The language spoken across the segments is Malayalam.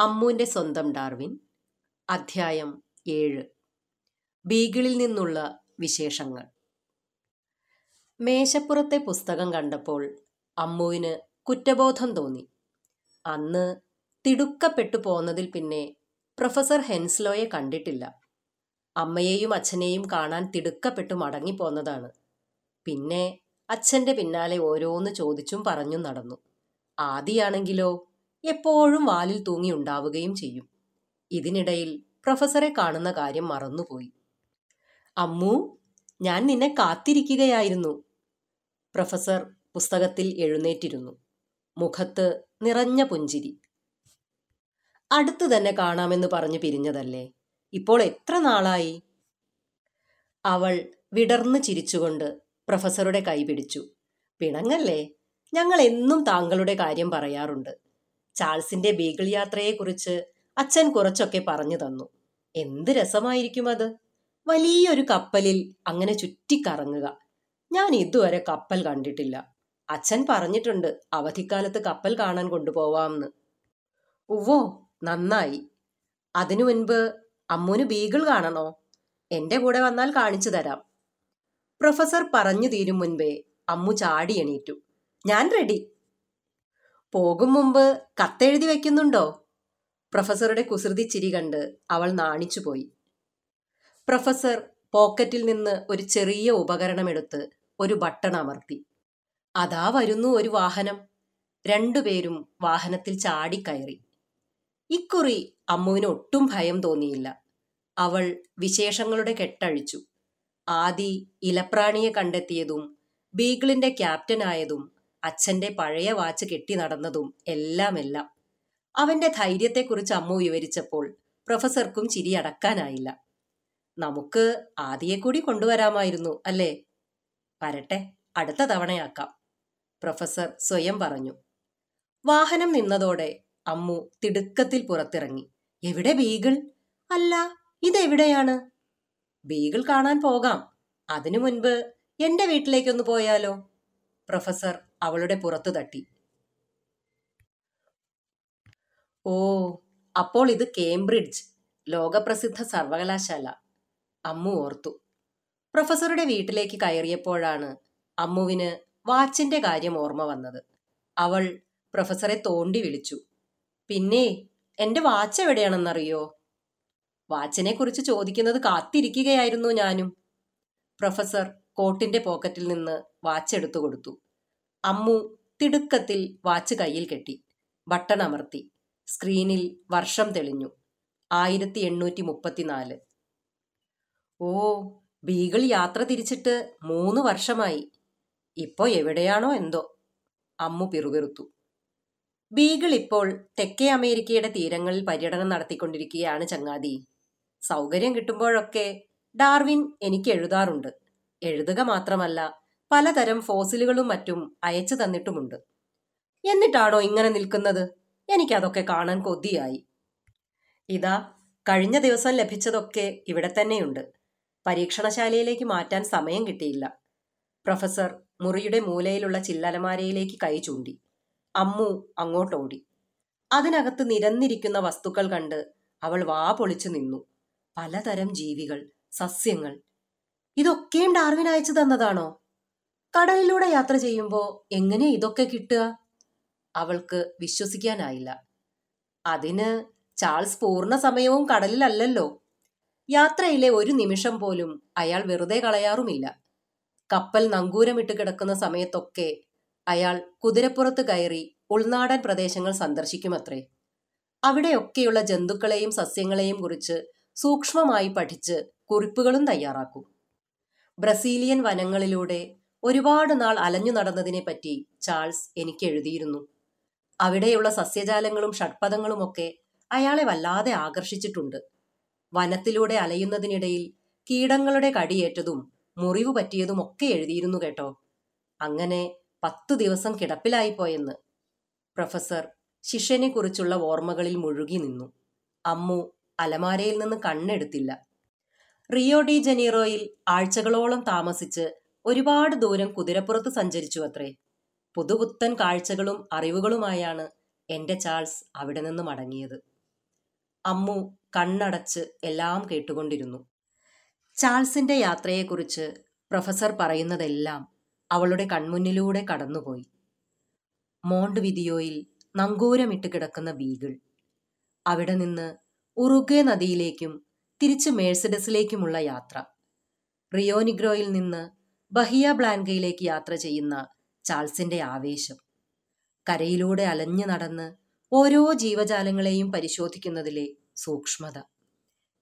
അമ്മുവിന്റെ സ്വന്തം ഡാർവിൻ അധ്യായം ഏഴ്. ബീഗിളിൽ നിന്നുള്ള വിശേഷങ്ങൾ. മേശപ്പുറത്തെ പുസ്തകം കണ്ടപ്പോൾ അമ്മുവിന് കുറ്റബോധം തോന്നി. അന്ന് തിടുക്കപ്പെട്ടു പോന്നതിൽ പിന്നെ പ്രൊഫസർ ഹെൻസ്ലോയെ കണ്ടിട്ടില്ല. അമ്മയെയും അച്ഛനെയും കാണാൻ തിടുക്കപ്പെട്ടു മടങ്ങിപ്പോന്നതാണ്. പിന്നെ അച്ഛന്റെ പിന്നാലെ ഓരോന്ന് ചോദിച്ചും പറഞ്ഞും നടന്നു. ആദിയാണെങ്കിലോ എപ്പോഴും വാലിൽ തൂങ്ങി ഉണ്ടാവുകയും ചെയ്യും. ഇതിനിടയിൽ പ്രൊഫസറെ കാണുന്ന കാര്യം മറന്നുപോയി. അമ്മു ഞാൻ നിന്നെ കാത്തിരിക്കുകയായിരുന്നു. പ്രൊഫസർ പുസ്തകത്തിൽ എഴുന്നേറ്റിരുന്നു. മുഖത്ത് നിറഞ്ഞ പുഞ്ചിരി. അടുത്തു തന്നെ കാണാമെന്ന് പറഞ്ഞു പിരിഞ്ഞതല്ലേ? ഇപ്പോൾ എത്ര നാളായി? അവൾ വിടർന്നു ചിരിച്ചുകൊണ്ട് പ്രൊഫസറുടെ കൈ പിടിച്ചു. പിണങ്ങല്ലേ? ഞങ്ങൾ എന്നും താങ്കളുടെ കാര്യം പറയാറുണ്ട്. ചാൾസിന്റെ ബീഗിൾ യാത്രയെക്കുറിച്ച് അച്ഛൻ കുറച്ചൊക്കെ പറഞ്ഞു തന്നു. എന്ത് രസമായിരിക്കും അത്? വലിയൊരു കപ്പലിൽ അങ്ങനെ ചുറ്റിക്കറങ്ങുക. ഞാൻ ഇതുവരെ കപ്പൽ കണ്ടിട്ടില്ല. അച്ഛൻ പറഞ്ഞിട്ടുണ്ട് അവധിക്കാലത്ത് കപ്പൽ കാണാൻ കൊണ്ടുപോവാമെന്ന് ഉവ്വോ നന്നായി. അതിനു മുൻപ് അമ്മുന് ബീഗിൾ കാണണോ? എന്റെ കൂടെ വന്നാൽ കാണിച്ചു തരാം. പ്രൊഫസർ പറഞ്ഞു തീരും മുൻപേ അമ്മു ചാടി എണീറ്റു. ഞാൻ റെഡി. പോകും മുമ്പ് കത്തെഴുതി വെക്കുന്നുണ്ടോ? പ്രൊഫസറുടെ കുസൃതി ചിരി കണ്ട് അവൾ നാണിച്ചുപോയി പ്രൊഫസർ പോക്കറ്റിൽ നിന്ന് ഒരു ചെറിയ ഉപകരണമെടുത്ത് ഒരു ബട്ടൺ അമർത്തി. അതാ വരുന്നു ഒരു വാഹനം. രണ്ടുപേരും വാഹനത്തിൽ ചാടിക്കയറി ഇക്കുറി അമ്മുവിന് ഒട്ടും ഭയം തോന്നിയില്ല. അവൾ വിശേഷങ്ങളുടെ കെട്ടഴിച്ചു. ആദി ഇലപ്രാണിയെ കണ്ടെത്തിയതും ബീഗിളിന്റെ ക്യാപ്റ്റനായതും അച്ഛന്റെ പഴയ വാച്ച് കെട്ടി നടന്നതും എല്ലാം എല്ലാം. അവന്റെ ധൈര്യത്തെക്കുറിച്ച് അമ്മു വിവരിച്ചപ്പോൾ പ്രൊഫസർക്കും ചിരി അടക്കാനായില്ല. നമുക്ക് ആദിയെ കൂടി കൊണ്ടുവരാമായിരുന്നു അല്ലേ? വരട്ടെ അടുത്ത തവണയാക്കാം പ്രൊഫസർ സ്വയം പറഞ്ഞു. വാഹനം നിന്നതോടെ അമ്മു തിടുക്കത്തിൽ പുറത്തിറങ്ങി. എവിടെ ബീഗിൾ? അല്ല ഇതെവിടെയാണ്? ബീഗിൾ കാണാൻ പോകാം. അതിനു മുൻപ് എന്റെ വീട്ടിലേക്കൊന്ന് പോയാലോ? പ്രൊഫസർ അവളുടെ പുറത്തു തട്ടി. ഓ അപ്പോൾ ഇത് കേംബ്രിഡ്ജ് ലോകപ്രസിദ്ധ സർവകലാശാല. അമ്മു ഓർത്തു. പ്രൊഫസറുടെ വീട്ടിലേക്ക് കയറിയപ്പോഴാണ് അമ്മുവിന് വാച്ചിന്റെ കാര്യം ഓർമ്മ വന്നത്. അവൾ പ്രൊഫസറെ തോണ്ടി വിളിച്ചു. പിന്നെ എന്റെ വാച്ച് എവിടെയാണെന്നറിയോ? വാച്ചിനെ കുറിച്ച് ചോദിക്കുന്നത് കാത്തിരിക്കുകയായിരുന്നു ഞാനും. പ്രൊഫസർ കോട്ടിന്റെ പോക്കറ്റിൽ നിന്ന് വാച്ച് എടുത്തു കൊടുത്തു. അമ്മു തിടുക്കത്തിൽ വാച്ച് കയ്യിൽ കെട്ടി. ബട്ടൺ അമർത്തി. സ്ക്രീനിൽ വർഷം തെളിഞ്ഞു. ആയിരത്തി എണ്ണൂറ്റി മുപ്പത്തിനാല് ഓ ബീഗിൾ യാത്ര തിരിച്ചിട്ട് മൂന്ന് വർഷമായി. ഇപ്പോ എവിടെയാണോ എന്തോ. അമ്മു പിറുപിറുത്തു. ബീഗിൾ ഇപ്പോൾ തെക്കേ അമേരിക്കയുടെ തീരങ്ങളിൽ പര്യടനം നടത്തിക്കൊണ്ടിരിക്കുകയാണ് ചങ്ങാതി. സൗകര്യം കിട്ടുമ്പോഴൊക്കെ ഡാർവിൻ എനിക്ക് എഴുതാറുണ്ട്. എഴുതുക മാത്രമല്ല പലതരം ഫോസിലുകളും മറ്റും അയച്ചു തന്നിട്ടുമുണ്ട്. എന്നിട്ടാണോ ഇങ്ങനെ നിൽക്കുന്നത്? എനിക്കതൊക്കെ കാണാൻ കൊതിയായി. ഇതാ കഴിഞ്ഞ ദിവസം ലഭിച്ചതൊക്കെ ഇവിടെ തന്നെയുണ്ട്. പരീക്ഷണശാലയിലേക്ക് മാറ്റാൻ സമയം കിട്ടിയില്ല. പ്രൊഫസർ മുറിയുടെ മൂലയിലുള്ള ചില്ലലമാരയിലേക്ക് കൈ ചൂണ്ടി. അമ്മു അങ്ങോട്ടോടി. അതിനകത്ത് നിരന്നിരിക്കുന്ന വസ്തുക്കൾ കണ്ട് അവൾ വാ പൊളിച്ചു നിന്നു. പലതരം ജീവികൾ സസ്യങ്ങൾ ഇതൊക്കെയും ഡാർവിൻ അയച്ചു തന്നതാണോ? കടലിലൂടെ യാത്ര ചെയ്യുമ്പോൾ എങ്ങനെ ഇതൊക്കെ കിട്ടുക? അവൾക്ക് വിശ്വസിക്കാനായില്ല. അതിന് ചാൾസ് പൂർണ സമയവും കടലിലല്ലല്ലോ. യാത്രയിലെ ഒരു നിമിഷം പോലും അയാൾ വെറുതെ കളയാറുമില്ല. കപ്പൽ നങ്കൂരമിട്ട് കിടക്കുന്ന സമയത്തൊക്കെ അയാൾ കുതിരപ്പുറത്ത് കയറി ഉൾനാടൻ പ്രദേശങ്ങൾ സന്ദർശിക്കുമത്രേ. അവിടെയൊക്കെയുള്ള ജന്തുക്കളെയും സസ്യങ്ങളെയും കുറിച്ച് സൂക്ഷ്മമായി പഠിച്ച് കുറിപ്പുകളും തയ്യാറാക്കും. ബ്രസീലിയൻ വനങ്ങളിലൂടെ ഒരുപാട് നാൾ അലഞ്ഞു നടന്നതിനെപ്പറ്റി ചാൾസ് എനിക്ക് എഴുതിയിരുന്നു. അവിടെയുള്ള സസ്യജാലങ്ങളും ഷഡ്പദങ്ങളുമൊക്കെ അയാളെ വല്ലാതെ ആകർഷിച്ചിട്ടുണ്ട്. വനത്തിലൂടെ അലയുന്നതിനിടയിൽ കീടങ്ങളുടെ കടിയേറ്റതും മുറിവ് പറ്റിയതും ഒക്കെ എഴുതിയിരുന്നു കേട്ടോ. അങ്ങനെ പത്തു ദിവസം കിടപ്പിലായിപ്പോയെന്ന്. പ്രൊഫസർ ശിഷ്യനെക്കുറിച്ചുള്ള ഓർമ്മകളിൽ മുഴുകി നിന്നു. അമ്മു അലമാരയിൽ നിന്ന് കണ്ണെടുത്തില്ല. റിയോ ഡി ജനീറോയിൽ ആഴ്ചകളോളം താമസിച്ച് ഒരുപാട് ദൂരം കുതിരപ്പുറത്ത് സഞ്ചരിച്ചു അത്രേ. പുതുപുത്തൻ കാഴ്ചകളും അറിവുകളുമായാണ് എന്റെ ചാൾസ് അവിടെ നിന്ന് മടങ്ങിയത്. അമ്മു കണ്ണടച്ച് എല്ലാം കേട്ടുകൊണ്ടിരുന്നു. ചാൾസിന്റെ യാത്രയെക്കുറിച്ച് പ്രൊഫസർ പറയുന്നതെല്ലാം അവളുടെ കൺമുന്നിലൂടെ കടന്നുപോയി. മോണ്ട് വിദിയോയിൽ നങ്കൂരമിട്ട് കിടക്കുന്ന ബീഗിൾ. അവിടെ നിന്ന് ഉറുഗെ നദിയിലേക്കും തിരിച്ച് മേഴ്സഡസിലേക്കുമുള്ള യാത്ര. റിയോനിഗ്രോയിൽ നിന്ന് ബഹിയ ബ്ലാൻകയിലേക്ക് യാത്ര ചെയ്യുന്ന ചാൾസിന്റെ ആവേശം. കരയിലൂടെ അലഞ്ഞു നടന്ന് ഓരോ ജീവജാലങ്ങളെയും പരിശോധിക്കുന്നതിലെ സൂക്ഷ്മത.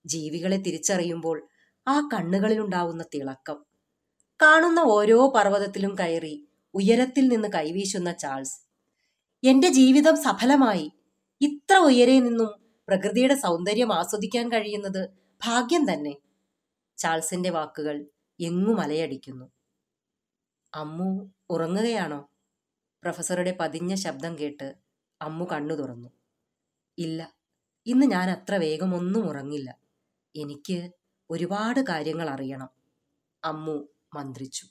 ജീവികളെ തിരിച്ചറിയുമ്പോൾ ആ കണ്ണുകളിലുണ്ടാവുന്ന തിളക്കം. കാണുന്ന ഓരോ പർവതത്തിലും കയറി ഉയരത്തിൽ നിന്ന് കൈവീശുന്ന ചാൾസ്. എന്റെ ജീവിതം സഫലമായി. ഇത്ര ഉയരെ നിന്നും പ്രകൃതിയുടെ സൗന്ദര്യം ആസ്വദിക്കാൻ കഴിയുന്നത് ഭാഗ്യം തന്നെ. ചാൾസിന്റെ വാക്കുകൾ എങ്ങും അലയടിക്കുന്നു. അമ്മു ഉറങ്ങുകയാണോ? പ്രൊഫസറുടെ പതിഞ്ഞ ശബ്ദം കേട്ട് അമ്മു കണ്ണു തുറന്നു. ഇല്ല ഇന്ന് ഞാൻ അത്ര വേഗമൊന്നും ഉറങ്ങില്ല. എനിക്ക് ഒരുപാട് കാര്യങ്ങൾ അറിയണം. അമ്മു മന്ത്രിച്ചു.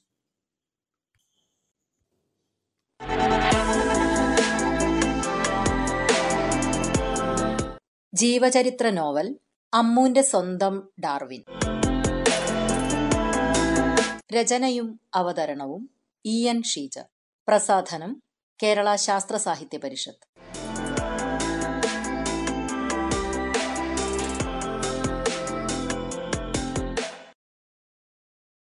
ജീവചരിത്ര നോവൽ അമ്മൂന്റെ സ്വന്തം ഡാർവിൻ. രചനയും അവതരണവും ഇ എൻ ഷീജ. പ്രസാധനം കേരള ശാസ്ത്ര സാഹിത്യ പരിഷത്ത്.